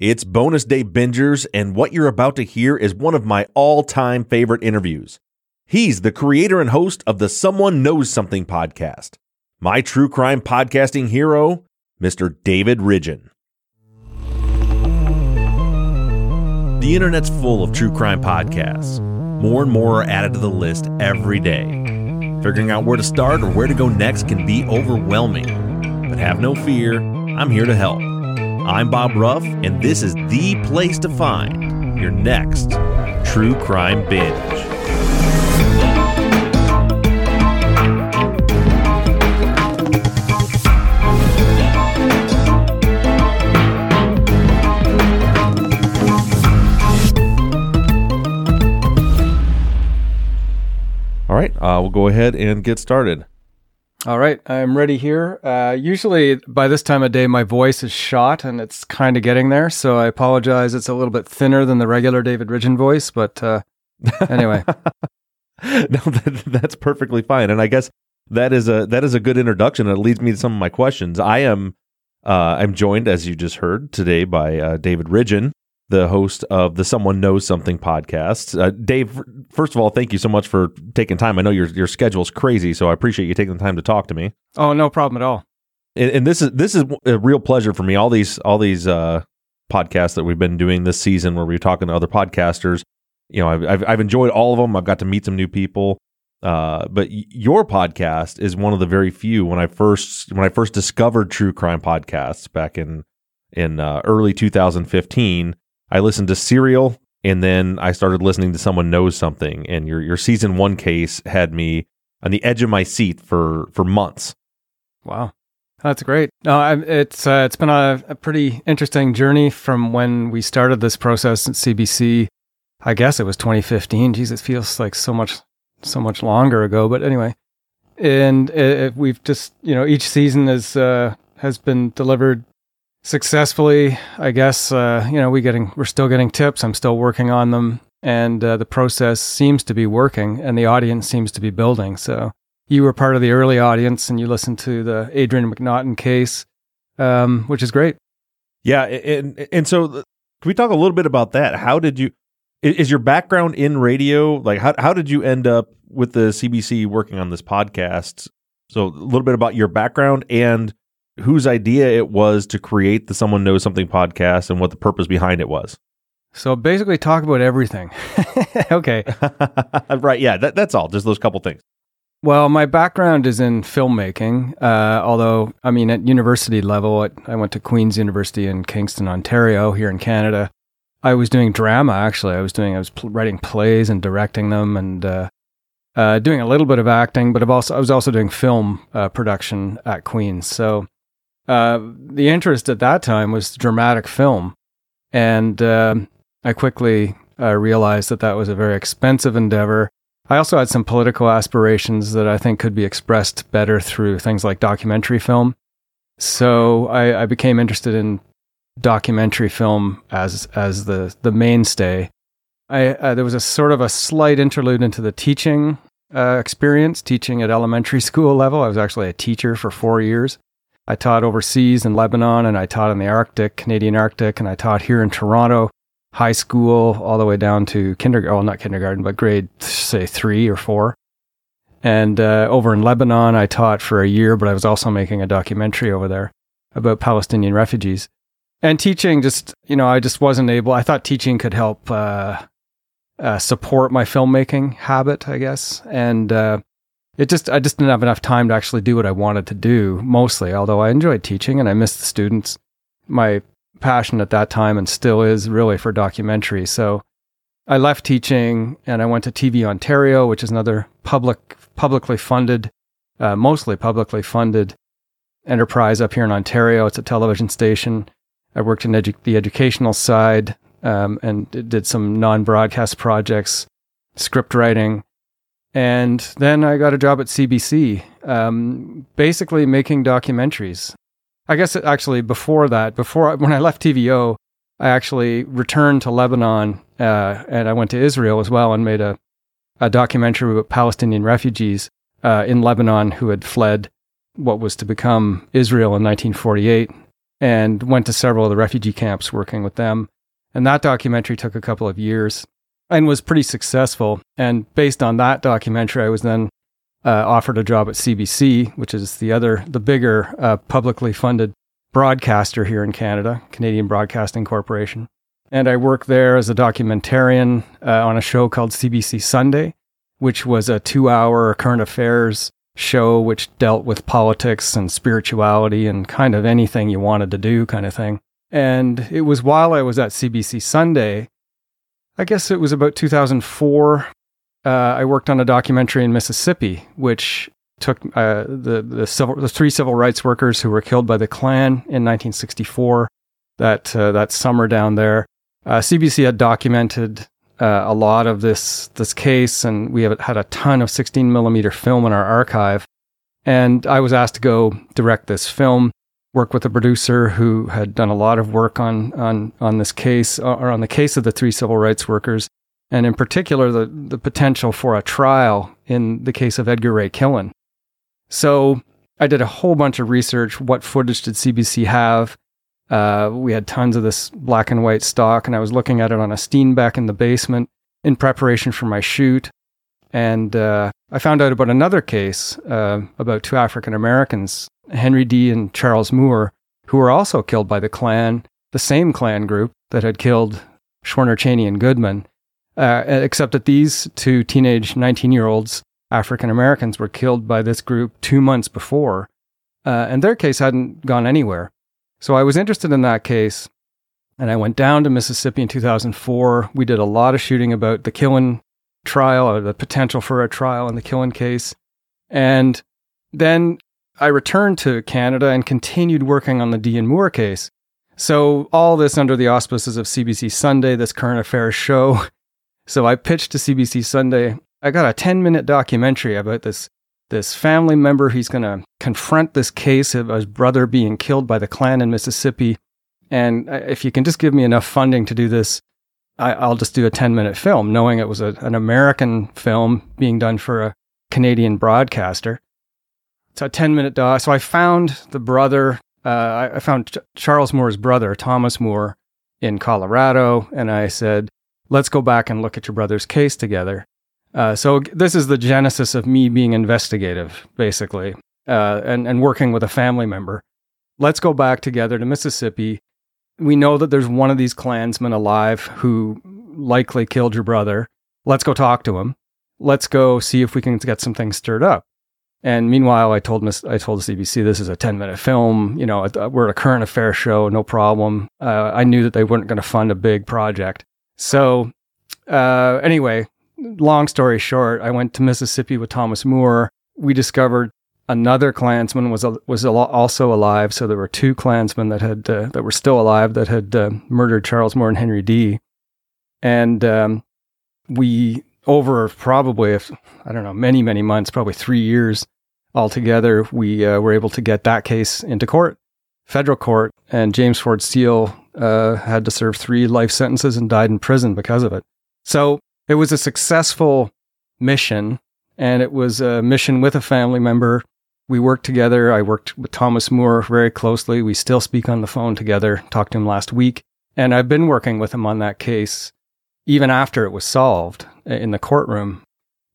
It's bonus day bingers, and what you're about to hear is one of my all time favorite interviews. He's the creator and host of the Someone Knows Something podcast. My true crime podcasting hero, Mr. David Ridgen. The internet's full of true crime podcasts. More and more are added to the list every day. Figuring out where to start or where to go next can be overwhelming. But have no fear, I'm here to help. I'm Bob Ruff, and this is the place to find your next true crime binge. All right, uh, we'll go ahead and get started. All right, I'm ready here. Uh, usually by this time of day, my voice is shot and it's kind of getting there. So I apologize. It's a little bit thinner than the regular David Ridgen voice, but uh, anyway. no, that, that's perfectly fine. And I guess that is a that is a good introduction. It leads me to some of my questions. I am uh, I'm joined, as you just heard today, by uh, David Ridgen, the host of the Someone Knows Something podcast. Uh, Dave, first of all, thank you so much for taking time. I know your your schedule's crazy, so I appreciate you taking the time to talk to me. Oh, no problem at all. And, and this is this is a real pleasure for me. All these all these uh, podcasts that we've been doing this season, where we're talking to other podcasters, you know, I've I've, I've enjoyed all of them. I've got to meet some new people. Uh, but your podcast is one of the very few. When I first when I first discovered true crime podcasts back in in uh, early 2015 I listened to Serial and then I started listening to Someone Knows Something. And your your season one case had me on the edge of my seat for for months. Wow. That's great. No, I, it's uh, it's been a, a, pretty interesting journey from when we started this process at CBC. I guess it was 2015. Jesus, it feels like so much so much longer ago. But anyway, and it, it, we've just you know each season is uh, has been delivered successfully. I guess uh, you know we getting we're still getting tips. I'm still working on them, and uh, the process seems to be working, and the audience seems to be building. So you were part of the early audience, and you listened to the Adrian McNaughton case, um, which is great. Yeah, and and so can we talk a little bit about that? How did you? Is your background in radio? Like, how how did you end up with the CBC working on this podcast? So a little bit about your background and whose idea it was to create the Someone Knows Something podcast and what the purpose behind it was. So basically, talk about everything. okay. right. Yeah. That, that's all. Just those couple things. Well, my background is in filmmaking. Uh, although, I mean, at university level, I went to Queen's University in Kingston, Ontario, here in Canada. I was doing drama. Actually, I was doing. I was pl- writing plays and directing them, and uh, uh, doing a little bit of acting. But I've also I was also doing film uh, production at Queen's. So uh, the interest at that time was dramatic film, and uh, I quickly uh, realized that that was a very expensive endeavor. I also had some political aspirations that I think could be expressed better through things like documentary film. So I, I became interested in documentary film as as the the mainstay. I uh, there was a sort of a slight interlude into the teaching uh, experience, teaching at elementary school level. I was actually a teacher for four years. I taught overseas in Lebanon and I taught in the Arctic, Canadian Arctic, and I taught here in Toronto, high school, all the way down to kindergarten, well, not kindergarten, but grade, say, three or four. And uh, over in Lebanon, I taught for a year, but I was also making a documentary over there about Palestinian refugees. And teaching just, you know, I just wasn't able, I thought teaching could help uh, uh, support my filmmaking habit, I guess. And uh, it just I just didn't have enough time to actually do what I wanted to do mostly. Although I enjoyed teaching and I missed the students, my passion at that time and still is really for documentary. So I left teaching and I went to TV Ontario, which is another public publicly funded, uh, mostly publicly funded enterprise up here in Ontario. It's a television station. I worked in edu- the educational side um, and did some non-broadcast projects, script writing and then I got a job at CBC, um, basically making documentaries. I guess actually before that, before I, when I left TVO, I actually returned to Lebanon uh, and I went to Israel as well and made a, a documentary about Palestinian refugees uh, in Lebanon who had fled what was to become Israel in 1948 and went to several of the refugee camps working with them. And that documentary took a couple of years and was pretty successful. And based on that documentary, I was then uh, offered a job at CBC, which is the other, the bigger uh, publicly funded broadcaster here in Canada, Canadian Broadcasting Corporation. And I worked there as a documentarian uh, on a show called CBC Sunday, which was a two hour current affairs show which dealt with politics and spirituality and kind of anything you wanted to do, kind of thing. And it was while I was at CBC Sunday, I guess it was about 2004, uh, I worked on a documentary in Mississippi, which took uh, the the civil the three civil rights workers who were killed by the Klan in 1964. That uh, that summer down there, uh, CBC had documented uh, a lot of this this case, and we have had a ton of 16 millimeter film in our archive. And I was asked to go direct this film, work with a producer who had done a lot of work on on on this case or on the case of the three civil rights workers, and in particular the the potential for a trial in the case of Edgar Ray Killen. So I did a whole bunch of research. What footage did CBC have? Uh, we had tons of this black and white stock, and I was looking at it on a Steenbeck in the basement in preparation for my shoot. And uh, I found out about another case uh, about two African Americans, Henry Dee and Charles Moore, who were also killed by the Klan, the same Klan group that had killed Schwerner Chaney and Goodman, uh, except that these two teenage 19 year olds African Americans were killed by this group two months before, uh, and their case hadn't gone anywhere. So I was interested in that case, and I went down to Mississippi in 2004. We did a lot of shooting about the Killen trial or the potential for a trial in the Killen case. And then I returned to Canada and continued working on the Dee and Moore case. So all this under the auspices of CBC Sunday, this current affairs show. So I pitched to CBC Sunday I got a 10 minute documentary about this this family member. He's going to confront this case of his brother being killed by the Klan in Mississippi. And uh, if you can just give me enough funding to do this, I, will just do a 10 minute film, knowing it was a, an American film being done for a Canadian broadcaster. It's a 10 minute doc. So I found the brother, uh, I, found Ch- Charles Moore's brother, Thomas Moore, in Colorado. And I said, let's go back and look at your brother's case together. Uh, so this is the genesis of me being investigative, basically, uh, and and working with a family member. Let's go back together to Mississippi. We know that there's one of these Klansmen alive who likely killed your brother. Let's go talk to him. Let's go see if we can get some things stirred up. And meanwhile, I told Miss, I told the CBC this is a 10 minute film. You know, we're a current affairs show, no problem. Uh, I knew that they weren't going to fund a big project. So uh, anyway, long story short, I went to Mississippi with Thomas Moore. We discovered another Klansman was was also alive. So there were two Klansmen that had uh, that were still alive that had uh, murdered Charles Moore and Henry Dee. And um, we over probably if, I don't know many many months, probably three years altogether, we uh, were able to get that case into court, federal court, and James Ford Seale uh, had to serve three life sentences and died in prison because of it. So it was a successful mission, and it was a mission with a family member. We worked together. I worked with Thomas Moore very closely. We still speak on the phone together. Talked to him last week. And I've been working with him on that case even after it was solved in the courtroom.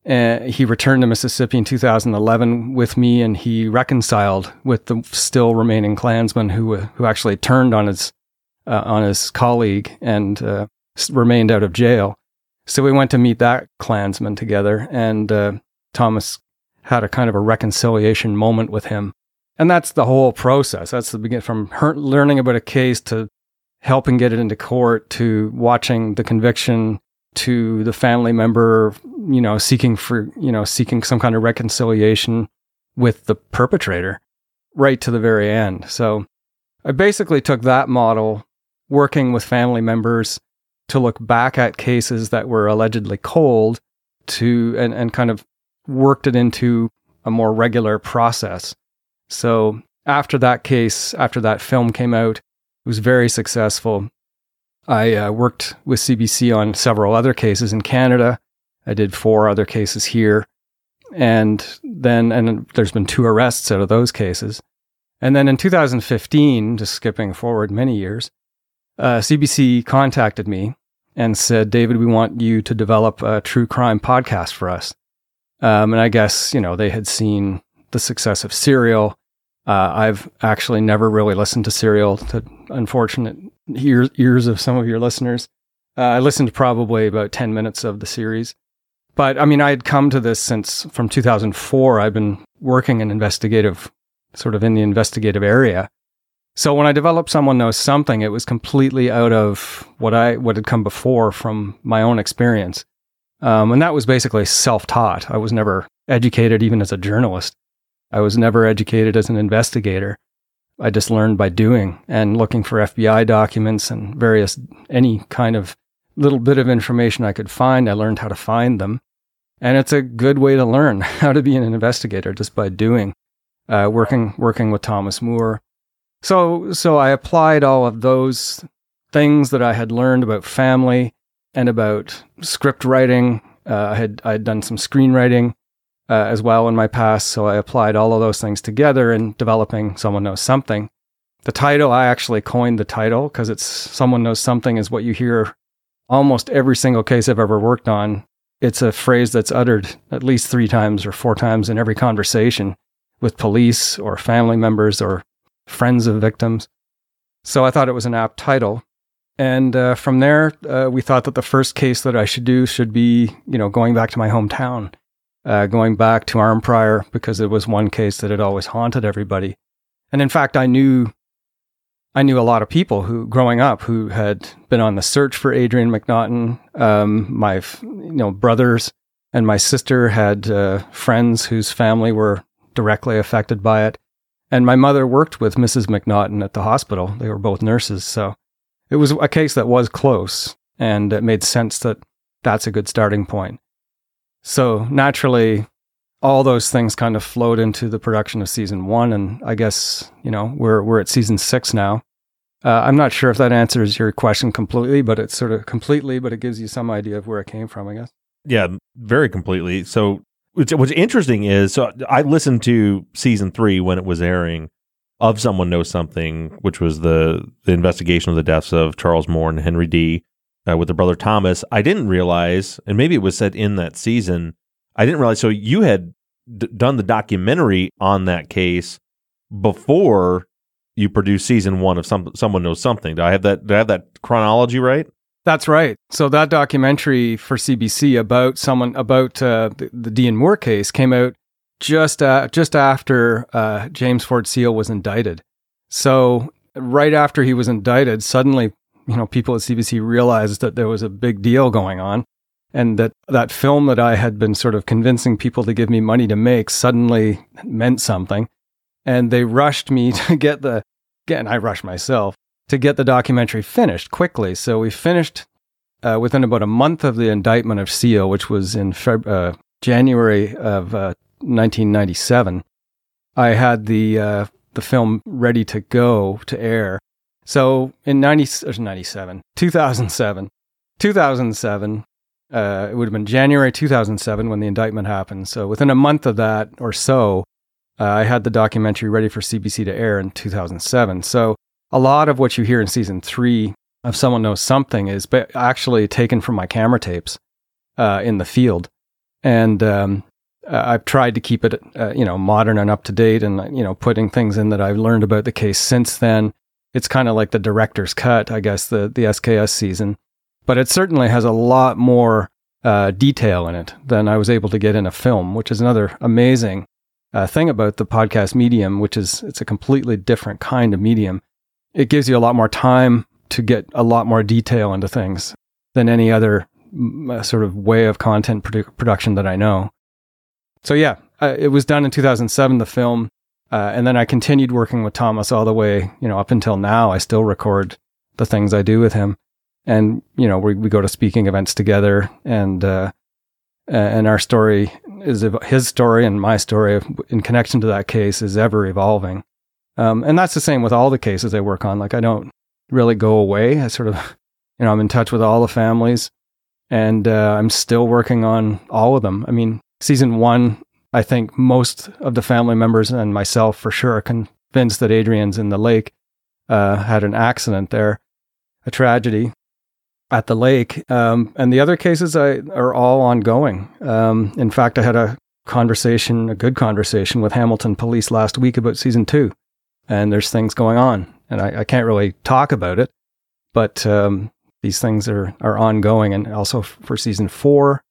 Uh, he returned to Mississippi in 2011 with me, and he reconciled with the still remaining Klansman who who actually turned on his uh, on his colleague and uh, remained out of jail. So we went to meet that Klansman together, and uh, Thomas had a kind of a reconciliation moment with him. And that's the whole process. That's the beginning from her- learning about a case to helping get it into court to watching the conviction to the family member, you know, seeking for, you know, seeking some kind of reconciliation with the perpetrator right to the very end. So I basically took that model working with family members to look back at cases that were allegedly cold to and, and kind of worked it into a more regular process. So after that case, after that film came out, it was very successful. I uh, worked with CBC on several other cases in Canada. I did four other cases here. And then, and there's been two arrests out of those cases. And then in 2015, just skipping forward many years, uh, CBC contacted me and said, David, we want you to develop a true crime podcast for us. Um, and I guess, you know, they had seen the success of Serial. Uh, I've actually never really listened to Serial to unfortunate ears, ears of some of your listeners. Uh, I listened to probably about 10 minutes of the series. But I mean, I had come to this since from 2004. I've been working in investigative, sort of in the investigative area. So when I developed Someone Knows Something, it was completely out of what I, what had come before from my own experience. Um, and that was basically self taught. I was never educated even as a journalist. I was never educated as an investigator. I just learned by doing and looking for FBI documents and various, any kind of little bit of information I could find. I learned how to find them. And it's a good way to learn how to be an investigator just by doing, uh, working, working with Thomas Moore. So, so I applied all of those things that I had learned about family and about script writing. Uh, I had, I had done some screenwriting, uh, as well in my past. So I applied all of those things together in developing Someone Knows Something. The title, I actually coined the title because it's Someone Knows Something is what you hear almost every single case I've ever worked on it's a phrase that's uttered at least three times or four times in every conversation with police or family members or friends of victims. So I thought it was an apt title. And uh, from there, uh, we thought that the first case that I should do should be, you know, going back to my hometown, uh, going back to Arnprior because it was one case that had always haunted everybody. And in fact, I knew I knew a lot of people who, growing up, who had been on the search for Adrian McNaughton. Um, my, you know, brothers and my sister had uh, friends whose family were directly affected by it, and my mother worked with Mrs. McNaughton at the hospital. They were both nurses, so it was a case that was close, and it made sense that that's a good starting point. So naturally, all those things kind of flowed into the production of season one. And I guess, you know, we're, we're at season six now. Uh, I'm not sure if that answers your question completely, but it's sort of completely, but it gives you some idea of where it came from, I guess. Yeah, very completely. So what's, what's interesting is, so I listened to season three when it was airing of Someone Knows Something, which was the, the investigation of the deaths of Charles Moore and Henry Dee uh, with the brother Thomas. I didn't realize, and maybe it was said in that season, I didn't realize. So you had d- done the documentary on that case before you produced season one of some someone knows something. Do I have that? Do I have that chronology right? That's right. So that documentary for CBC about someone about uh, the, the Dee and Moore case came out just uh, just after uh, James Ford Seale was indicted. So right after he was indicted, suddenly you know people at CBC realized that there was a big deal going on, and that that film that I had been sort of convincing people to give me money to make suddenly meant something. And they rushed me to get the, again, I rushed myself to get the documentary finished quickly. So we finished uh, within about a month of the indictment of Seale, which was in Feb- uh, January of uh, 1997. I had the uh, the film ready to go to air. So in 90, 97, 2007, 2007, uh, it would have been January 2007 when the indictment happened. So within a month of that or so, uh, I had the documentary ready for CBC to air in 2007. So a lot of what you hear in season three of Someone Knows Something is actually taken from my camera tapes uh, in the field. And um, uh, I've tried to keep it, uh, you know, modern and up to date and, you know, putting things in that I've learned about the case since then. It's kind of like the director's cut, I guess, the, the SKS season but it certainly has a lot more uh, detail in it than I was able to get in a film, which is another amazing uh, thing about the podcast medium, which is it's a completely different kind of medium. It gives you a lot more time to get a lot more detail into things than any other uh, sort of way of content produ- production that I know. So yeah, it was done in 2007, the film, uh, and then I continued working with Thomas all the way, you know, up until now. I still record the things I do with him. And you know we, we go to speaking events together and uh, and our story is his story and my story in connection to that case is ever evolving. Um, and that's the same with all the cases i work on. Like i don't really go away. I sort of you know i'm in touch with all the families and uh, i'm still working on all of them. I mean season one i think most of the family members and myself for sure can convinced that Adrian's in the lake. Uh, had an accident there, a tragedy at the lake. Um, and the other cases I, are all ongoing. Um, in fact, I had a conversation, a good conversation with Hamilton Police last week about season two, and there's things going on, and I, I can't really talk about it, but um, these things are are ongoing, and also for season four,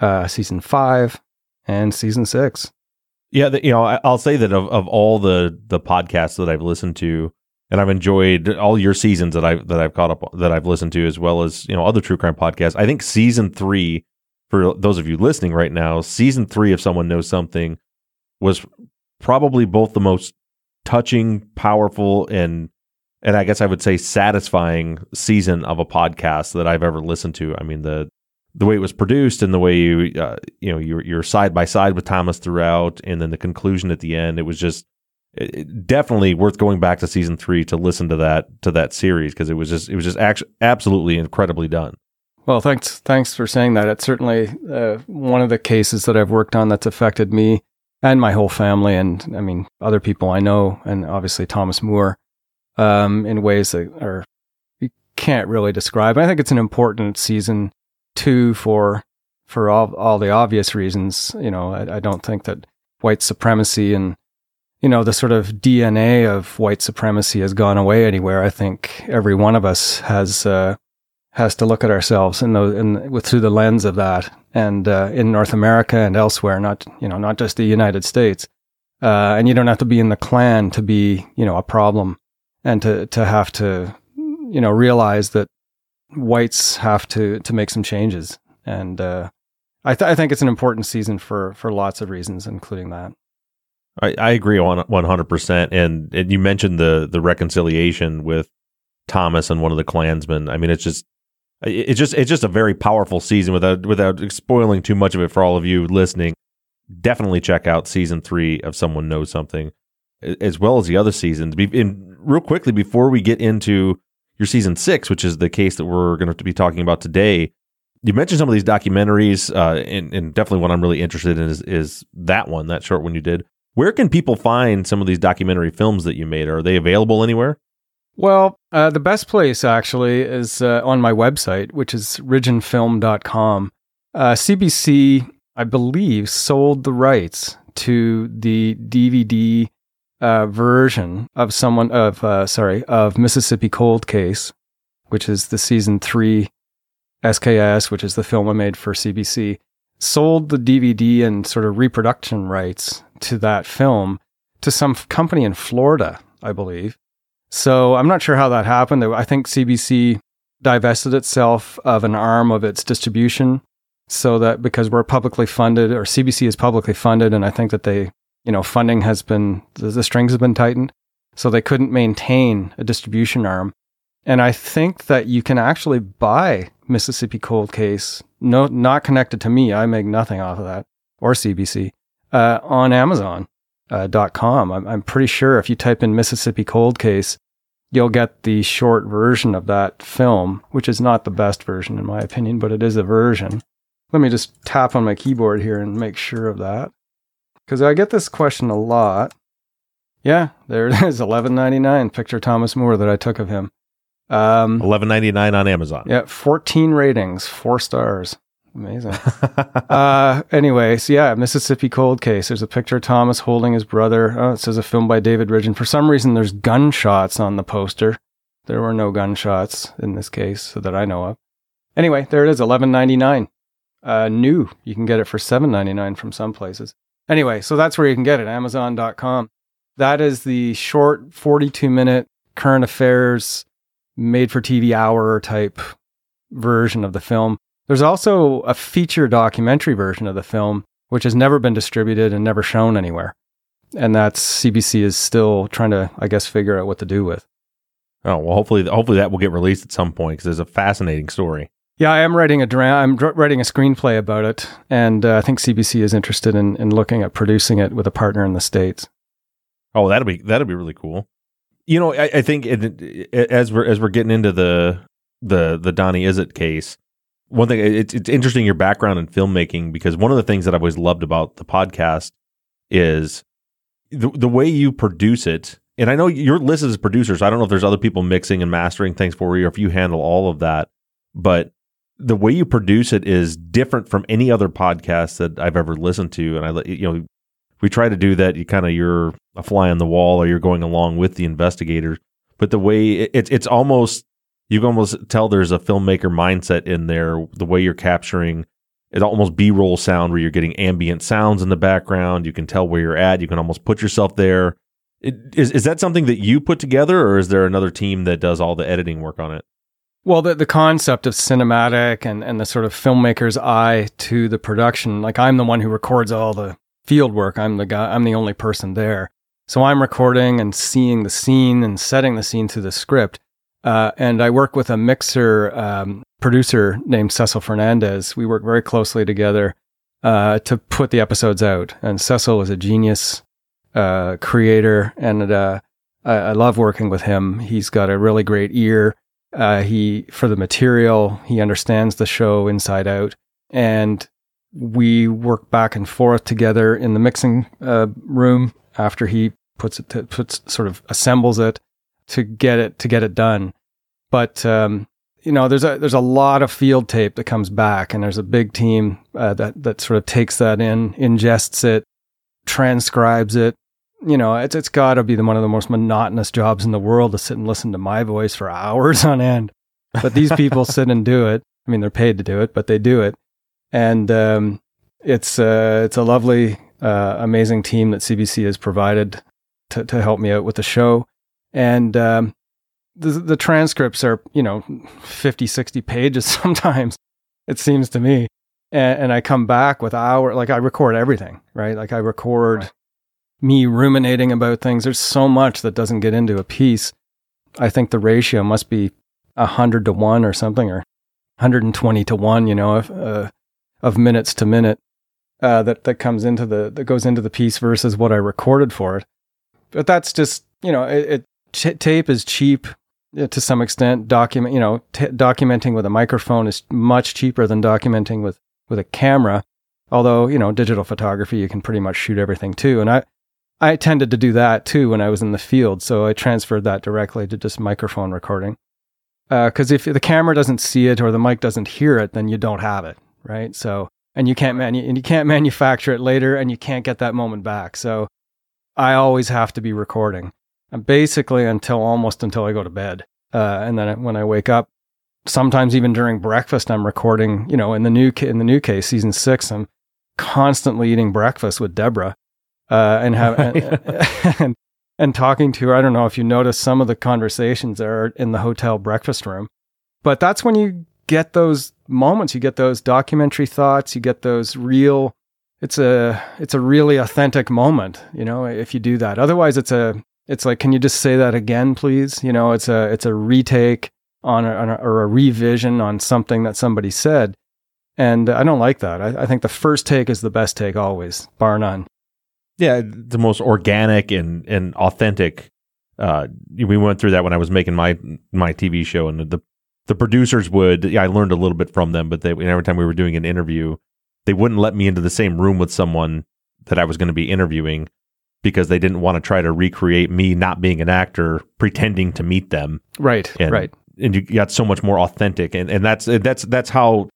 uh, season five, and season six. Yeah, the, you know, I, will say that of, of all the the podcasts that I've listened to, and I've enjoyed all your seasons that I've that I've caught up that I've listened to, as well as you know other true crime podcasts. I think season three, for those of you listening right now, season three of Someone Knows Something was probably both the most touching, powerful, and and I guess I would say satisfying season of a podcast that I've ever listened to. I mean the the way it was produced and the way you uh, you know you're you're side by side with Thomas throughout, and then the conclusion at the end. It was just it, definitely worth going back to season three to listen to that to that series because it was just it was just actually absolutely incredibly done. Well, thanks thanks for saying that. It's certainly uh, one of the cases that I've worked on that's affected me and my whole family, and I mean other people I know, and obviously Thomas Moore um, in ways that are you can't really describe. I think it's an important season two for for all all the obvious reasons. You know, I, I don't think that white supremacy and you know the sort of DNA of white supremacy has gone away anywhere. I think every one of us has uh, has to look at ourselves in the in with through the lens of that, and uh, in North America and elsewhere, not you know not just the United States. Uh, and you don't have to be in the Klan to be you know a problem and to to have to you know realize that whites have to to make some changes. And uh, I, th- I think it's an important season for for lots of reasons including that. I, I agree on 100% and and you mentioned the the reconciliation with Thomas and one of the Klansmen. I mean it's just it's just it's just a very powerful season without without spoiling too much of it for all of you listening. Definitely check out season 3 of someone knows something as well as the other seasons. In, real quickly, before we get into your season six, which is the case that we're going to be talking about today, you mentioned some of these documentaries, uh, and, and, definitely what I'm really interested in is, is that one, that short one you did. Where can people find some of these documentary films that you made? Are they available anywhere? Well, uh, the best place actually is uh, on my website, which is ridgenfilm.com. Uh, CBC, I believe, sold the rights to the DVD uh, version of someone of uh, sorry of Mississippi Cold Case, which is the season three SKS, which is the film I made for CBC, sold the DVD and sort of reproduction rights to that film to some company in Florida, I believe. So I'm not sure how that happened. I think CBC divested itself of an arm of its distribution so that because we're publicly funded or CBC is publicly funded and I think that they you know, funding has been, the, the strings have been tightened. So they couldn't maintain a distribution arm. And I think that you can actually buy Mississippi Cold Case, no, not connected to me. I make nothing off of that or CBC uh, on Amazon.com. Uh, .com. I'm, I'm pretty sure if you type in Mississippi Cold Case, you'll get the short version of that film, which is not the best version in my opinion, but it is a version. Let me just tap on my keyboard here and make sure of that because I get this question a lot. Yeah, there it is, eleven ninety nine. Picture Thomas Moore that I took of him. Um, eleven ninety nine on Amazon. Yeah, fourteen ratings, four stars. Amazing. uh, anyway, so yeah, Mississippi Cold Case. There's a picture of Thomas holding his brother. Oh, it says a film by David Ridge. For some reason, there's gunshots on the poster. There were no gunshots in this case, so that I know of. Anyway, there it is, eleven ninety nine. Uh, new. You can get it for seven ninety nine from some places. Anyway, so that's where you can get it, Amazon.com. That is the short 42 minute current affairs made for TV hour type version of the film. There's also a feature documentary version of the film, which has never been distributed and never shown anywhere. And that's CBC is still trying to, I guess, figure out what to do with. Oh well, hopefully, hopefully that will get released at some point because it's a fascinating story. Yeah, I am writing a dra- I'm dr- writing a screenplay about it, and uh, I think CBC is interested in, in looking at producing it with a partner in the states. Oh, that'll be that'll be really cool. You know, I, I think it, it, as we're as we're getting into the the the Donnie Izzett case, one thing it's it's interesting your background in filmmaking because one of the things that I've always loved about the podcast is the the way you produce it and I know you're listed as producer, so I don't know if there's other people mixing and mastering things for you, or if you handle all of that. But the way you produce it is different from any other podcast that I've ever listened to. And I, you know, we try to do that. You kind of you're a fly on the wall, or you're going along with the investigators. But the way it's it's almost you can almost tell there's a filmmaker mindset in there. The way you're capturing it almost b-roll sound where you're getting ambient sounds in the background. You can tell where you're at. You can almost put yourself there. It, is is that something that you put together, or is there another team that does all the editing work on it? Well, the, the concept of cinematic and, and the sort of filmmaker's eye to the production, like I'm the one who records all the field work. I'm the guy, I'm the only person there. So I'm recording and seeing the scene and setting the scene through the script. Uh, and I work with a mixer um, producer named Cesil Fernandes. We work very closely together uh, to put the episodes out. And Cecil is a genius uh, creator, and uh, I, I, love working with him. He's got a really great ear. Uh, he for the material. He understands the show inside out, and we work back and forth together in the mixing uh, room after he puts it to, puts sort of assembles it to get it to get it done. But um, you know, there's a there's a lot of field tape that comes back, and there's a big team uh, that that sort of takes that in, ingests it, transcribes it. You know, it's it's got to be the, one of the most monotonous jobs in the world to sit and listen to my voice for hours on end. But these people sit and do it. I mean, they're paid to do it, but they do it, and um, it's uh, it's a lovely, uh, amazing team that CBC has provided to to help me out with the show, and um, the the transcripts are you know 50, 60 pages sometimes. It seems to me, and, and I come back with hour like I record everything, right? Like I record right. Me ruminating about things. There's so much that doesn't get into a piece. I think the ratio must be hundred to one or something, or 120 to one. You know, of uh, of minutes to minute uh, that that comes into the that goes into the piece versus what I recorded for it. But that's just you know, it, it t- tape is cheap to some extent. Document you know, t- documenting with a microphone is much cheaper than documenting with with a camera. Although, you know, digital photography, you can pretty much shoot everything too. And I, I tended to do that too when I was in the field. So I transferred that directly to just microphone recording. Because uh, if the camera doesn't see it or the mic doesn't hear it, then you don't have it, right? So, and you can't manu- and you can't manufacture it later, and you can't get that moment back. So, I always have to be recording, and basically until almost until I go to bed. Uh, and then when I wake up, sometimes even during breakfast, I'm recording. You know, in the new in the new case, season six, I'm constantly eating breakfast with Deborah, uh, and have and, and, and talking to her. I don't know if you notice some of the conversations that are in the hotel breakfast room, but that's when you get those moments. You get those documentary thoughts. You get those real. It's a it's a really authentic moment, you know, if you do that. Otherwise, it's a it's like, can you just say that again, please? You know, it's a it's a retake on, a, on a, or a revision on something that somebody said. And I don't like that. I, I, think the first take is the best take always, bar none. Yeah, the most organic and and authentic. Uh, we went through that when I was making my my TV show, and the the producers would. Yeah, I learned a little bit from them, but they every time we were doing an interview, they wouldn't let me into the same room with someone that I was going to be interviewing because they didn't want to try to recreate me not being an actor pretending to meet them. Right. And, right and you got so much more authentic and, and that's that's that's how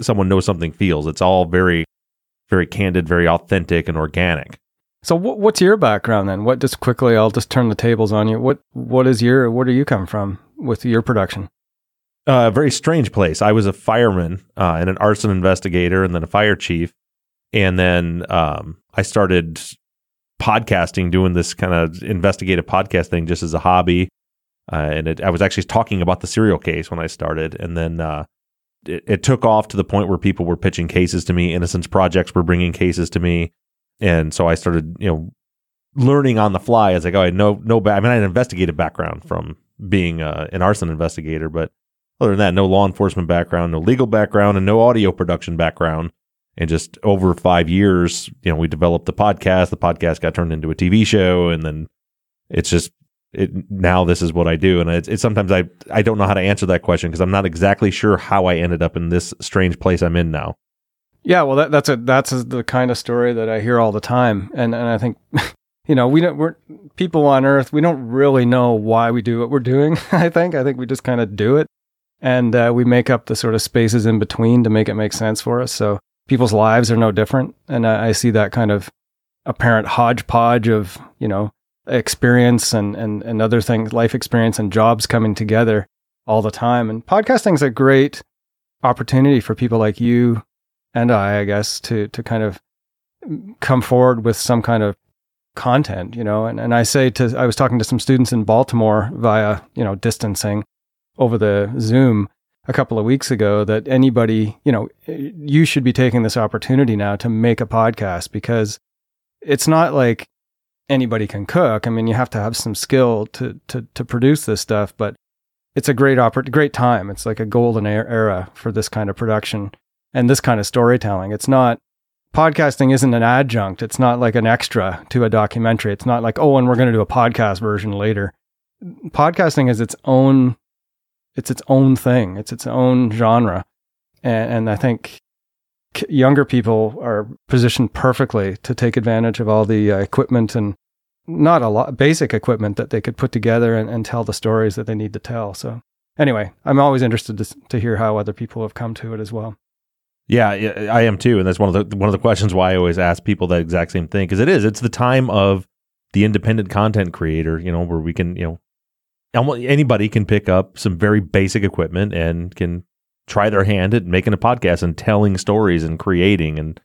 someone knows something feels it's all very very candid very authentic and organic so what's your background then? What just quickly i'll just turn the tables on you. What what is your where do you come from with your production? Uh, a very strange place. I was a fireman uh, and an arson investigator and then a fire chief. And then um, i started podcasting doing this kind of investigative podcast thing just as a hobby. Uh, and it, I was actually talking about the serial case when I started, and then uh, it, it, took off to the point where people were pitching cases to me. Innocence projects were bringing cases to me, and so I started, you know, learning on the fly as I go. I know no, ba- I mean, I had an investigative background from being uh, an arson investigator, but other than that, no law enforcement background, no legal background, and no audio production background. And just over five years, you know, we developed the podcast. The podcast got turned into a TV show, and then it's just it, now this is what I do. And it's, it's sometimes I, I don't know how to answer that question because I'm not exactly sure how I ended up in this strange place I'm in now. Yeah, well, that, that's a that's a, the kind of story that I hear all the time, and and I think you know, we don't, we're people on earth, we don't really know why we do what we're doing. I think, I think we just kind of do it and uh, we make up the sort of spaces in between to make it make sense for us. So people's lives are no different. And I, I see that kind of apparent hodgepodge of, you know, experience and, and, and other things, life experience and jobs coming together all the time. And podcasting is a great opportunity for people like you and I, I guess, to, to kind of come forward with some kind of content, you know, and, and I say to, I was talking to some students in Baltimore via, you know, distancing over the Zoom a couple of weeks ago that anybody, you know, you should be taking this opportunity now to make a podcast because it's not like anybody can cook. I mean, you have to have some skill to to to produce this stuff, but it's a great oppor- great time. It's like a golden era for this kind of production and this kind of storytelling. It's not podcasting isn't an adjunct. It's not like an extra to a documentary. It's not like, oh, and we're going to do a podcast version later. Podcasting is its own it's its own thing. It's its own genre. And, and I think younger people are positioned perfectly to take advantage of all the uh, equipment and not a lot basic equipment that they could put together and, and tell the stories that they need to tell. So anyway, I'm always interested to, to hear how other people have come to it as well. Yeah, I am too, and that's one of the one of the questions why I always ask people that exact same thing because it is it's the time of the independent content creator, you know, where we can you know anybody can pick up some very basic equipment and can try their hand at making a podcast and telling stories and creating and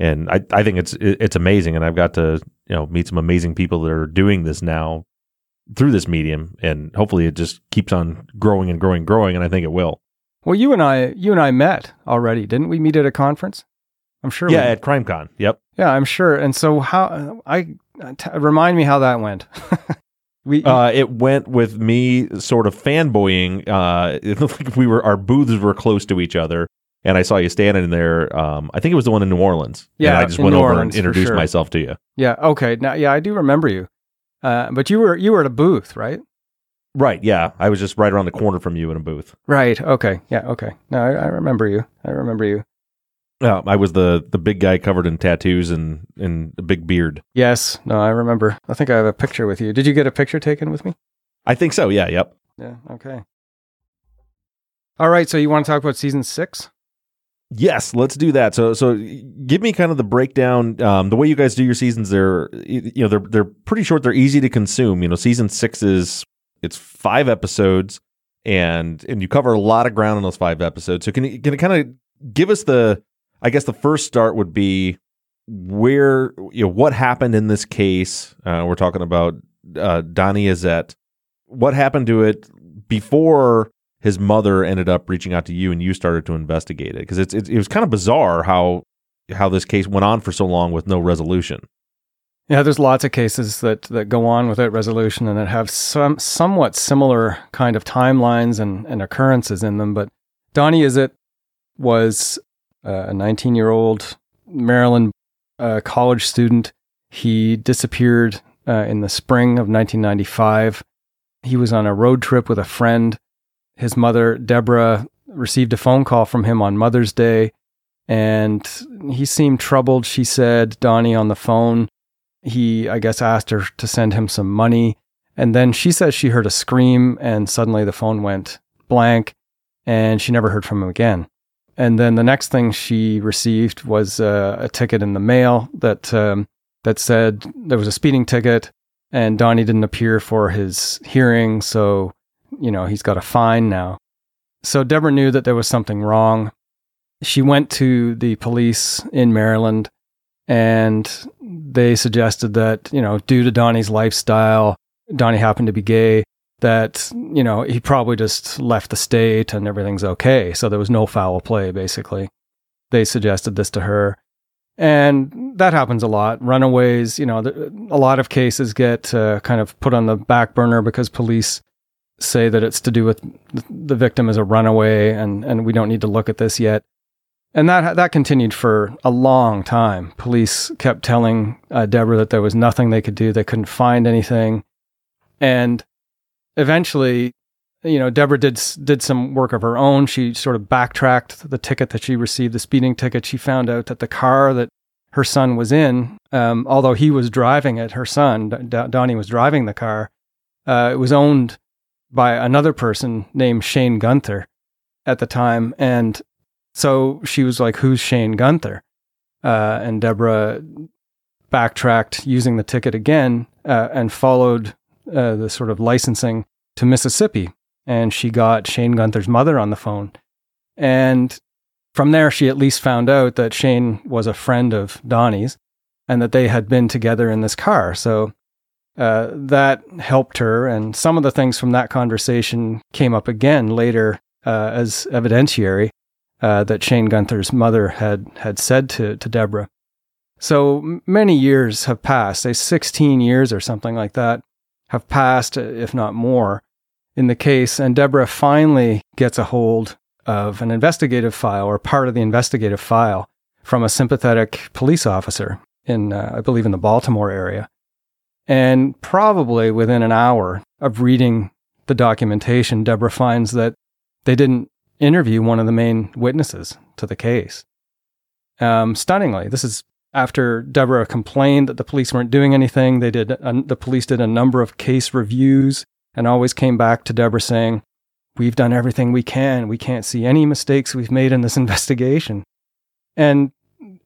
and I, I think it's it's amazing and I've got to you know meet some amazing people that are doing this now through this medium and hopefully it just keeps on growing and growing and growing and I think it will. Well, you and I you and I met already, didn't we meet at a conference? I'm sure. Yeah, at CrimeCon. Yep. Yeah, I'm sure. And so how I t- remind me how that went. We, uh, it went with me sort of fanboying. Uh, it looked like we were our booths were close to each other, and I saw you standing there. Um, I think it was the one in New Orleans. Yeah, and I just went New over Orleans, and introduced sure. myself to you. Yeah. Okay. Now, yeah, I do remember you. Uh, but you were you were at a booth, right? Right. Yeah, I was just right around the corner from you in a booth. Right. Okay. Yeah. Okay. No, I, I remember you. I remember you. Yeah, I was the the big guy covered in tattoos and and a big beard. Yes. No, I remember. I think I have a picture with you. Did you get a picture taken with me? I think so. Yeah. Yep. Yeah. Okay. All right. So you want to talk about season six? Yes, let's do that. So, so give me kind of the breakdown. Um, the way you guys do your seasons, they're you know they're they're pretty short. They're easy to consume. You know, season six is it's five episodes, and and you cover a lot of ground in those five episodes. So can you can kind of give us the I guess the first start would be where you know what happened in this case. Uh, we're talking about uh, Donnie Izzett. What happened to it before his mother ended up reaching out to you and you started to investigate it? Because it's, it, it was kind of bizarre how how this case went on for so long with no resolution. Yeah, there's lots of cases that, that go on without resolution and that have some somewhat similar kind of timelines and, and occurrences in them. But Donnie Izzett was uh, a 19 year old Maryland uh, college student. He disappeared uh, in the spring of 1995. He was on a road trip with a friend. His mother, Deborah, received a phone call from him on Mother's Day, and he seemed troubled. She said, Donnie on the phone. He, I guess, asked her to send him some money. And then she says she heard a scream, and suddenly the phone went blank, and she never heard from him again. And then the next thing she received was uh, a ticket in the mail that um, that said there was a speeding ticket, and Donnie didn't appear for his hearing, so you know he's got a fine now. So Deborah knew that there was something wrong. She went to the police in Maryland, and they suggested that you know due to Donnie's lifestyle, Donnie happened to be gay that you know he probably just left the state and everything's okay. So there was no foul play basically. They suggested this to her. And that happens a lot. Runaways you know a lot of cases get uh, kind of put on the back burner because police say that it's to do with the victim as a runaway and and we don't need to look at this yet and that that continued for a long time police kept telling uh, deborah that there was nothing they could do they couldn't find anything and eventually, you know, Deborah did did some work of her own. She sort of backtracked the ticket that she received, the speeding ticket. She found out that the car that her son was in, um, although he was driving it, her son, D- Donnie was driving the car, uh, it was owned by another person named Shane Gunther at the time. And so she was like, Who's Shane Gunther? Uh, and Deborah backtracked using the ticket again uh, and followed uh, the sort of licensing to Mississippi. And she got Shane Gunther's mother on the phone. And from there, she at least found out that Shane was a friend of Donnie's and that they had been together in this car. So uh, that helped her. And some of the things from that conversation came up again later uh, as evidentiary uh, that Shane Gunther's mother had, had said to, to Deborah. So many years have passed, say 16 years or something like that, have passed, if not more, in the case. And Deborah finally gets a hold of an investigative file or part of the investigative file from a sympathetic police officer in, uh, I believe, in the Baltimore area. And probably within an hour of reading the documentation, Deborah finds that they didn't interview one of the main witnesses to the case. Um, stunningly, this is after Deborah complained that the police weren't doing anything. They did. The police did a number of case reviews and always came back to Deborah saying, "We've done everything we can. We can't see any mistakes we've made in this investigation." And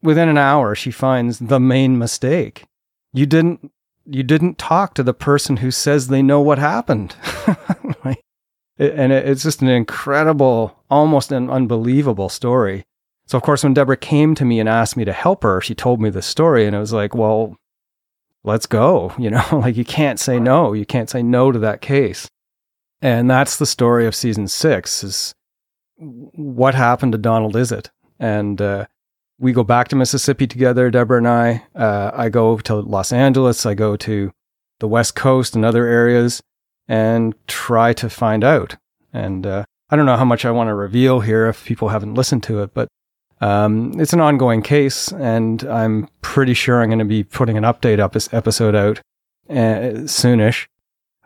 within an hour, she finds the main mistake. You didn't. You didn't talk to the person who says they know what happened. and it's just an incredible, almost an unbelievable story. So, of course, when Deborah came to me and asked me to help her, she told me the story, and it was like, well, let's go. You know, like you can't say no. You can't say no to that case. And that's the story of season six is what happened to Donald Izzett? And uh, we go back to Mississippi together, Deborah and I. Uh, I go to Los Angeles. I go to the West Coast and other areas and try to find out. And uh, I don't know how much I want to reveal here if people haven't listened to it, but um, it's an ongoing case, and I'm pretty sure I'm going to be putting an update up this episode out uh, soonish,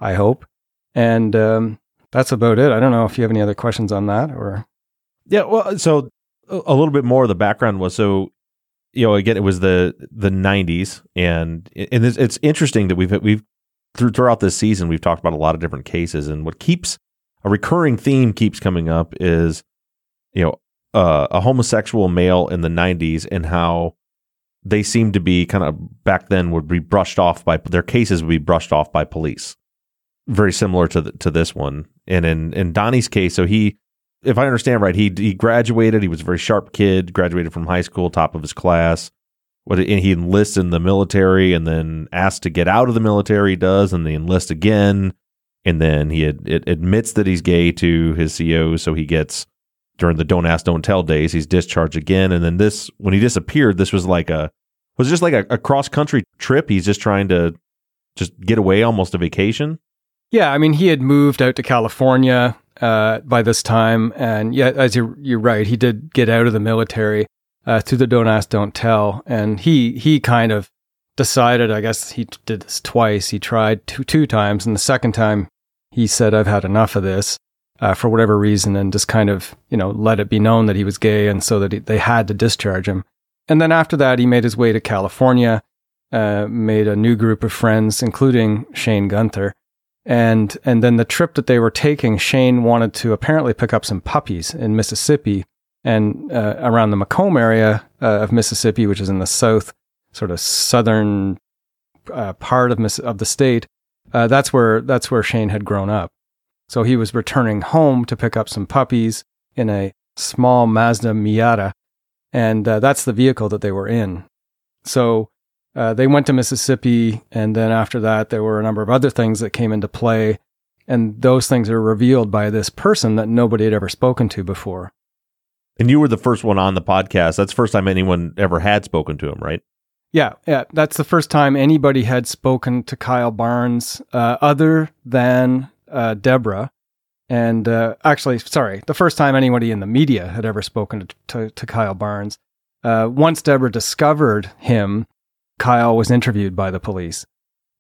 I hope. And um, that's about it. I don't know if you have any other questions on that or. Yeah, well, so a little bit more of the background was so you know again it was the the 90s and and it's, it's interesting that we've we've through, throughout this season we've talked about a lot of different cases and what keeps a recurring theme keeps coming up is you know uh, a homosexual male in the 90s and how they seem to be kind of back then would be brushed off by their cases would be brushed off by police. Very similar to the, to this one. And in in Donnie's case so he if I understand right he he graduated he was a very sharp kid graduated from high school top of his class what and he enlists in the military and then asked to get out of the military he does and they enlist again. And then he ad, it admits that he's gay to his CO so he gets during the don't ask don't tell days he's discharged again. And then this when he disappeared this was like a was just like a, a cross country trip. He's just trying to just get away almost a vacation. Yeah i mean he had moved out to california uh, by this time. And yeah as you're, you're right he did get out of the military uh, through the don't ask don't tell and he he kind of decided i guess he did this twice he tried two two times and the second time he said i've had enough of this uh, for whatever reason and just kind of, you know, let it be known that he was gay and so that he, they had to discharge him. And then after that, he made his way to California, uh, made a new group of friends, including Shane Gunther. And, and then the trip that they were taking, Shane wanted to apparently pick up some puppies in Mississippi and uh, around the McComb area uh, of Mississippi, which is in the south, sort of southern uh, part of, Miss- of the state. Uh, that's where, that's where Shane had grown up. So he was returning home to pick up some puppies in a small Mazda Miata, and uh, that's the vehicle that they were in. So uh, they went to Mississippi, and then after that, there were a number of other things that came into play, and those things are revealed by this person that nobody had ever spoken to before. And you were the first one on the podcast. That's the first time anyone ever had spoken to him, right? Yeah, yeah. That's the first time anybody had spoken to Kyle Barnes, uh, other than uh, Deborah, and uh, actually, sorry, the first time anybody in the media had ever spoken to, to, to Kyle Barnes. Uh, once Deborah discovered him, Kyle was interviewed by the police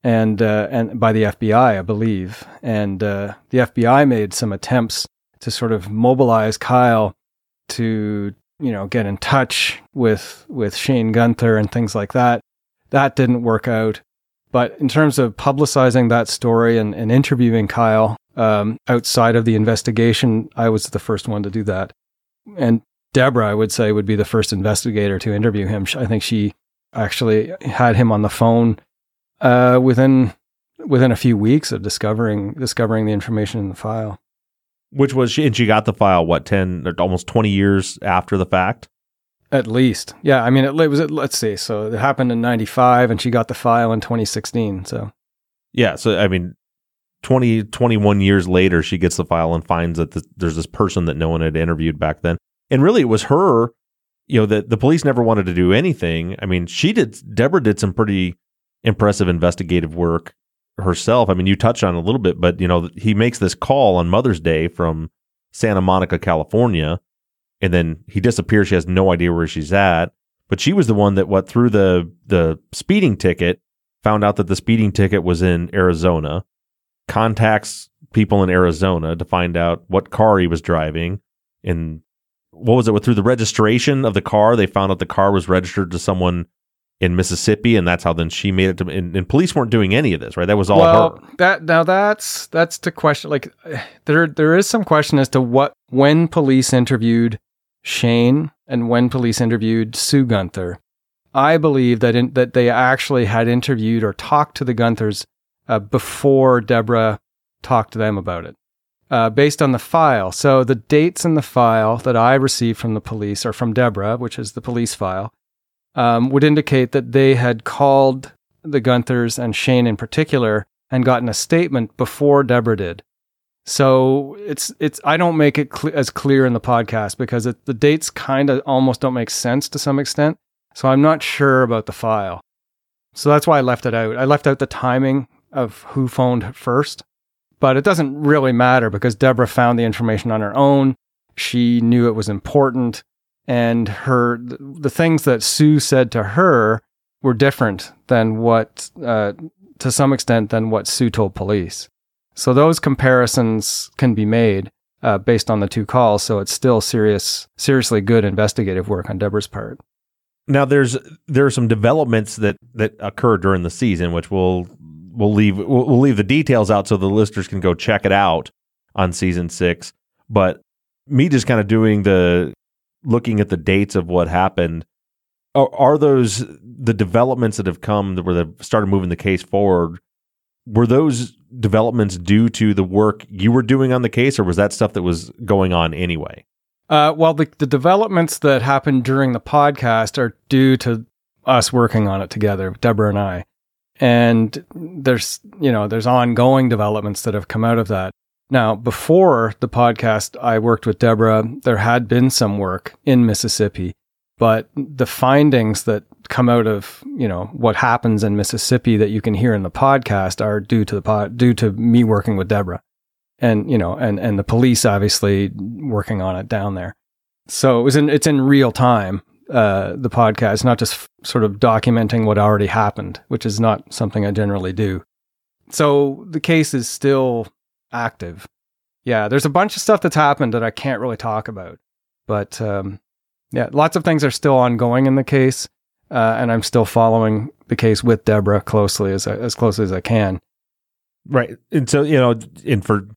and uh, and by the FBI, I believe, and uh, the FBI made some attempts to sort of mobilize Kyle to you know, get in touch with with Shane Gunther and things like that. That didn't work out. But in terms of publicizing that story and, and interviewing Kyle um, outside of the investigation, I was the first one to do that. And Deborah, I would say, would be the first investigator to interview him. I think she actually had him on the phone uh, within within a few weeks of discovering discovering the information in the file. Which was she, and she got the file what ten or almost twenty years after the fact. At least, yeah. I mean, it, it was. Let's see. So it happened in '95, and she got the file in 2016. So, yeah. So I mean, 20, 21 years later, she gets the file and finds that the, there's this person that no one had interviewed back then, and really it was her. You know, that the police never wanted to do anything. I mean, she did. Deborah did some pretty impressive investigative work herself. I mean, you touched on a little bit, but you know, he makes this call on Mother's Day from Santa Monica, California, and then he disappears. She has no idea where she's at. But she was the one that what through the the speeding ticket found out that the speeding ticket was in Arizona. Contacts people in Arizona to find out what car he was driving and what was it through the registration of the car they found out the car was registered to someone in Mississippi, and that's how then she made it to. And, and police weren't doing any of this, right? That was all well, her. That now that's that's the question. Like there there is some question as to what when police interviewed Shane and when police interviewed Sue Gunther. I believe that in, that they actually had interviewed or talked to the Gunthers uh, before Deborah talked to them about it, uh, based on the file. So the dates in the file that I received from the police are from Deborah, which is the police file um, would indicate that they had called the Gunthers and Shane in particular and gotten a statement before Deborah did. So it's it's I don't make it cl- as clear in the podcast because it, the dates kind of almost don't make sense to some extent. So I'm not sure about the file. So that's why I left it out. I left out the timing of who phoned first, but it doesn't really matter because Deborah found the information on her own. She knew it was important and her the things that Sue said to her were different than what uh, to some extent than what Sue told police. So those comparisons can be made uh, based on the two calls. So it's still serious, seriously good investigative work on Deborah's part. Now there's there are some developments that that occur during the season, which we'll we'll leave we'll, we'll leave the details out so the listeners can go check it out on season six. But me just kind of doing the looking at the dates of what happened, are, are those the developments that have come that were that started moving the case forward? Were those developments due to the work you were doing on the case, or was that stuff that was going on anyway? Uh, well, the, the developments that happened during the podcast are due to us working on it together, Deborah and I. And there's, you know, there's ongoing developments that have come out of that. Now, before the podcast, I worked with Deborah. There had been some work in Mississippi, but the findings that come out of you know what happens in Mississippi that you can hear in the podcast are due to the pod, due to me working with Deborah, and you know, and and the police obviously working on it down there. So it was in it's in real time. Uh, the podcast, not just f- sort of documenting what already happened, which is not something I generally do. So the case is still active. Yeah, there's a bunch of stuff that's happened that I can't really talk about. But um, yeah, lots of things are still ongoing in the case. Uh, and I'm still following the case with Deborah closely as as closely as I can. Right, and so you know, and for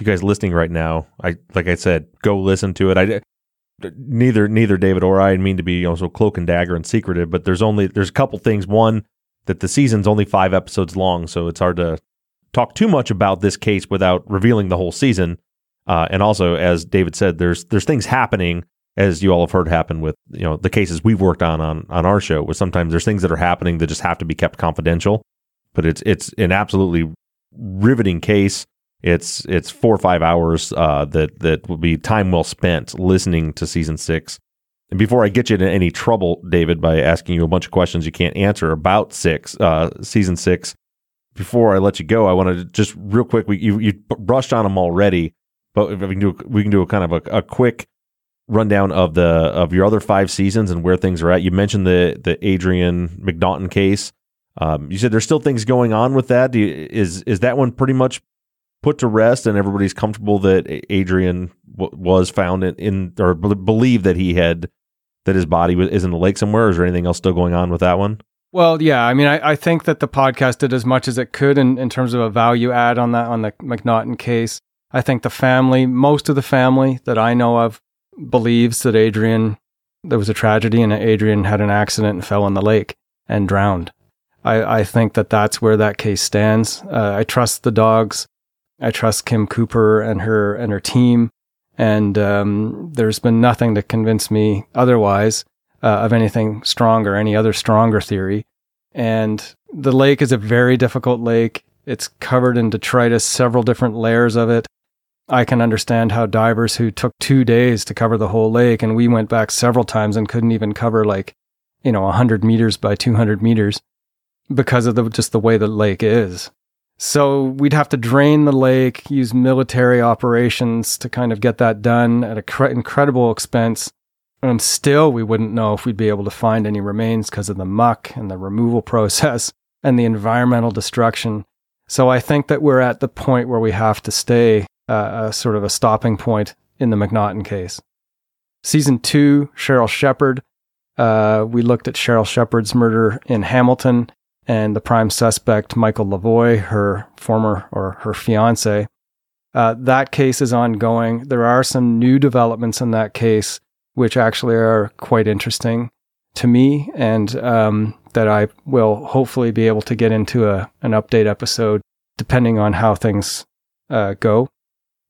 you guys listening right now, I like I said, go listen to it. I neither neither David or I mean to be also cloak and dagger and secretive, but there's only there's a couple things. One that the season's only five episodes long, so it's hard to talk too much about this case without revealing the whole season. Uh, and also, as David said, there's there's things happening as you all have heard happen with you know the cases we've worked on on on our show. Where sometimes there's things that are happening that just have to be kept confidential. But it's it's an absolutely riveting case. It's it's four or five hours uh, that that will be time well spent listening to season six. And before I get you into any trouble, David, by asking you a bunch of questions you can't answer about six uh, season six, before I let you go, I want to just real quick. We you, you brushed on them already, but we can do we can do a kind of a, a quick rundown of the of your other five seasons and where things are at. You mentioned the the Adrien McNaughton case. Um, you said there's still things going on with that. You, is is that one pretty much put to rest and everybody's comfortable that Adrien w- was found in, in or b- believe that he had that his body was, is in the lake somewhere? Is there anything else still going on with that one? Well, yeah. I mean, I, I think that the podcast did as much as it could in, in terms of a value add on that on the McNaughton case. I think the family, most of the family that I know of, believes that Adrien there was a tragedy and Adrien had an accident and fell in the lake and drowned. I, I think that that's where that case stands. Uh, I trust the dogs. I trust Kim Cooper and her and her team. And um, there's been nothing to convince me otherwise uh, of anything stronger, any other stronger theory. And the lake is a very difficult lake. It's covered in detritus, several different layers of it. I can understand how divers who took two days to cover the whole lake, and we went back several times and couldn't even cover like, you know, 100 meters by 200 meters because of the, just the way the lake is. So we'd have to drain the lake, use military operations to kind of get that done at an cre- incredible expense. And still, we wouldn't know if we'd be able to find any remains because of the muck and the removal process and the environmental destruction. So I think that we're at the point where we have to stay uh, a sort of a stopping point in the McNaughton case. Season two, Sheryl Sheppard. Uh, we looked at Sheryl Sheppard's murder in Hamilton and the prime suspect, Michael Lavoie, her former or her fiance. Uh, that case is ongoing. There are some new developments in that case, which actually are quite interesting to me, and um, that I will hopefully be able to get into a, an update episode depending on how things uh, go.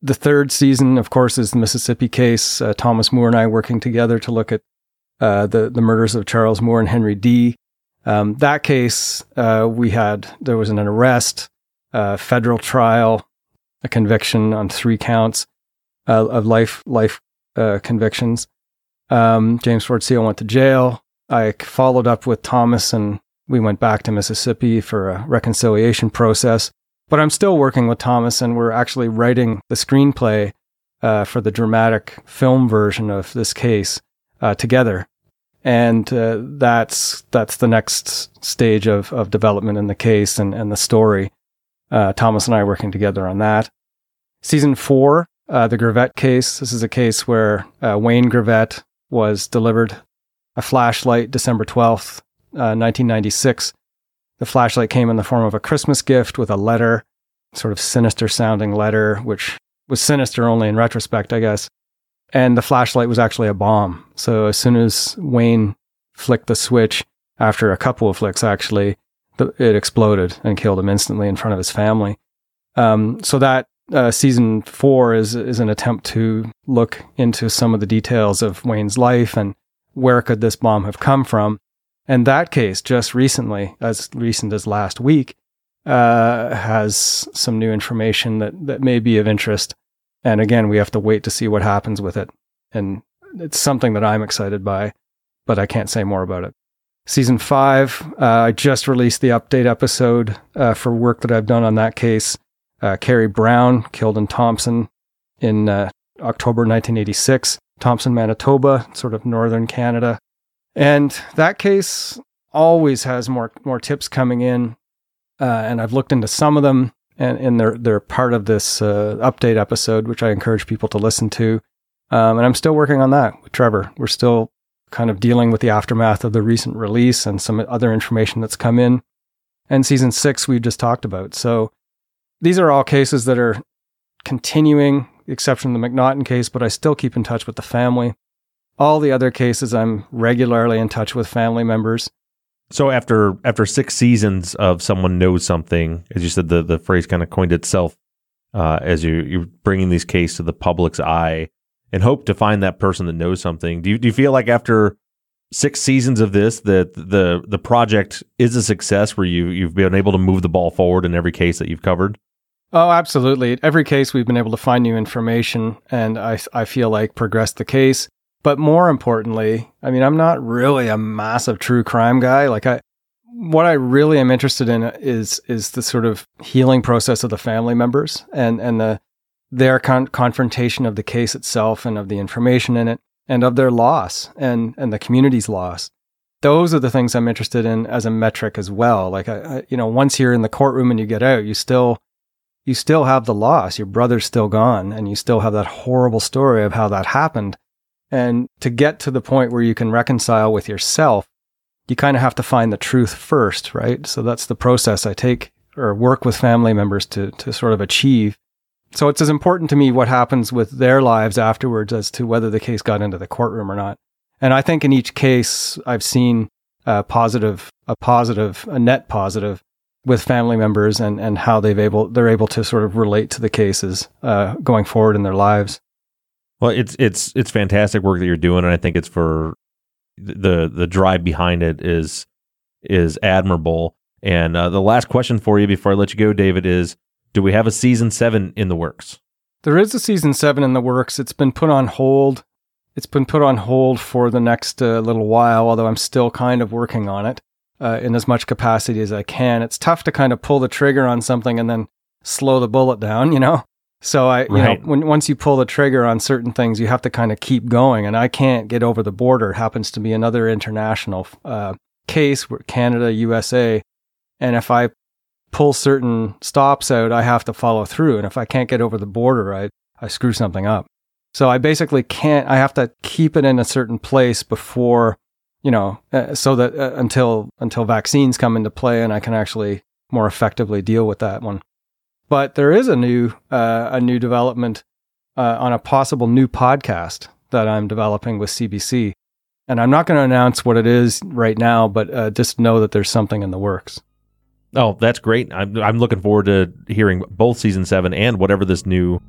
The third season, of course, is the Mississippi case. Uh, Thomas Moore and I working together to look at uh, the the murders of Charles Moore and Henry Dee. Um, that case, uh, we had there was an arrest, a federal trial, a conviction on three counts uh, of life life uh, convictions. Um, James Ford Seale went to jail. I followed up with Thomas, and we went back to Mississippi for a reconciliation process. But I'm still working with Thomas, and we're actually writing the screenplay uh, for the dramatic film version of this case uh, together and uh, that's that's the next stage of of development in the case and and the story. Uh, Thomas and I working together on that. Season four, uh, the Greavette case. This is a case where uh, Wayne Greavette was delivered a flashlight December twelfth, uh, nineteen ninety six. The flashlight came in the form of a Christmas gift with a letter, sort of sinister sounding letter, which was sinister only in retrospect, I guess and the flashlight was actually a bomb. So as soon as Wayne flicked the switch, after a couple of flicks actually, it exploded and killed him instantly in front of his family. Um, so that uh, season four is is an attempt to look into some of the details of Wayne's life and where could this bomb have come from. And that case, just recently, as recent as last week, uh, has some new information that that may be of interest. And again, we have to wait to see what happens with it. And it's something that I'm excited by, but I can't say more about it. Season five, uh, I just released the update episode uh, for work that I've done on that case. Uh, Carrie Brown killed in Thompson in uh, October 1986, Thompson, Manitoba, sort of northern Canada. And that case always has more more tips coming in, uh, and I've looked into some of them and, and they're they're part of this uh, update episode, which I encourage people to listen to. Um, and I'm still working on that with Trevor. We're still kind of dealing with the aftermath of the recent release and some other information that's come in. And season six, we've just talked about. So these are all cases that are continuing, exception the McNaughton case, but I still keep in touch with the family. All the other cases, I'm regularly in touch with family members. So after after six seasons of someone knows something, as you said, the the phrase kind of coined itself uh, as you you're bringing these cases to the public's eye and hope to find that person that knows something. Do you do you feel like after six seasons of this that the the project is a success where you you've been able to move the ball forward in every case that you've covered? Oh, absolutely. Every case we've been able to find new information and I I feel like progress the case. But more importantly, I mean, I'm not really a massive true crime guy. Like I, what I really am interested in is is the sort of healing process of the family members and and the their con- confrontation of the case itself and of the information in it and of their loss and and the community's loss. Those are the things I'm interested in as a metric as well. Like I, I you know, once you're in the courtroom and you get out, you still you still have the loss. Your brother's still gone, and you still have that horrible story of how that happened And to get to the point where you can reconcile with yourself, you kind of have to find the truth first, right? So that's the process I take or work with family members to, to sort of achieve. So it's as important to me what happens with their lives afterwards as to whether the case got into the courtroom or not. And I think in each case, I've seen a positive, a positive, a net positive with family members and, and how they've able, they're able to sort of relate to the cases, uh, going forward in their lives. Well, it's, it's, it's fantastic work that you're doing. And I think it's for the, the drive behind it is, is admirable. And uh, the last question for you before I let you go, David, is do we have a season seven in the works? There is a season seven in the works. It's been put on hold. It's been put on hold for the next uh, little while, although I'm still kind of working on it uh, in as much capacity as I can. It's tough to kind of pull the trigger on something and then slow the bullet down, you know? So I, you right. know, when, once you pull the trigger on certain things, you have to kind of keep going. And I can't get over the border. It happens to be another international uh, case where Canada, USA. And if I pull certain stops out, I have to follow through. And if I can't get over the border, I, I screw something up. So I basically can't, I have to keep it in a certain place before, you know, uh, so that uh, until, until vaccines come into play and I can actually more effectively deal with that one. But there is a new, uh, a new development uh, on a possible new podcast that I'm developing with CBC. And I'm not going to announce what it is right now, but uh, just know that there's something in the works. Oh, that's great! I'm I'm looking forward to hearing both season seven and whatever this new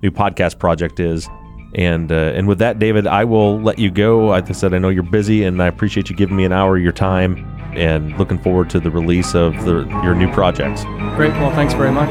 new podcast project is. And uh, and with that, David, I will let you go. Like I said, I know you're busy, and I appreciate you giving me an hour of your time. And looking forward to the release of the, your new projects. Great. Well, thanks very much.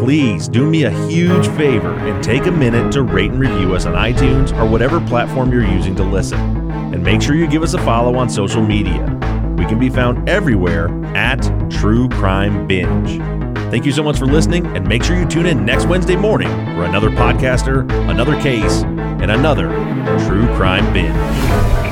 please do me a huge favor and take a minute to rate and review us on iTunes or whatever platform you're using to listen. And make sure you give us a follow on social media. We can be found everywhere at True Crime Binge. Thank you so much for listening, and make sure you tune in next Wednesday morning for another podcaster, another case, and another True Crime Binge.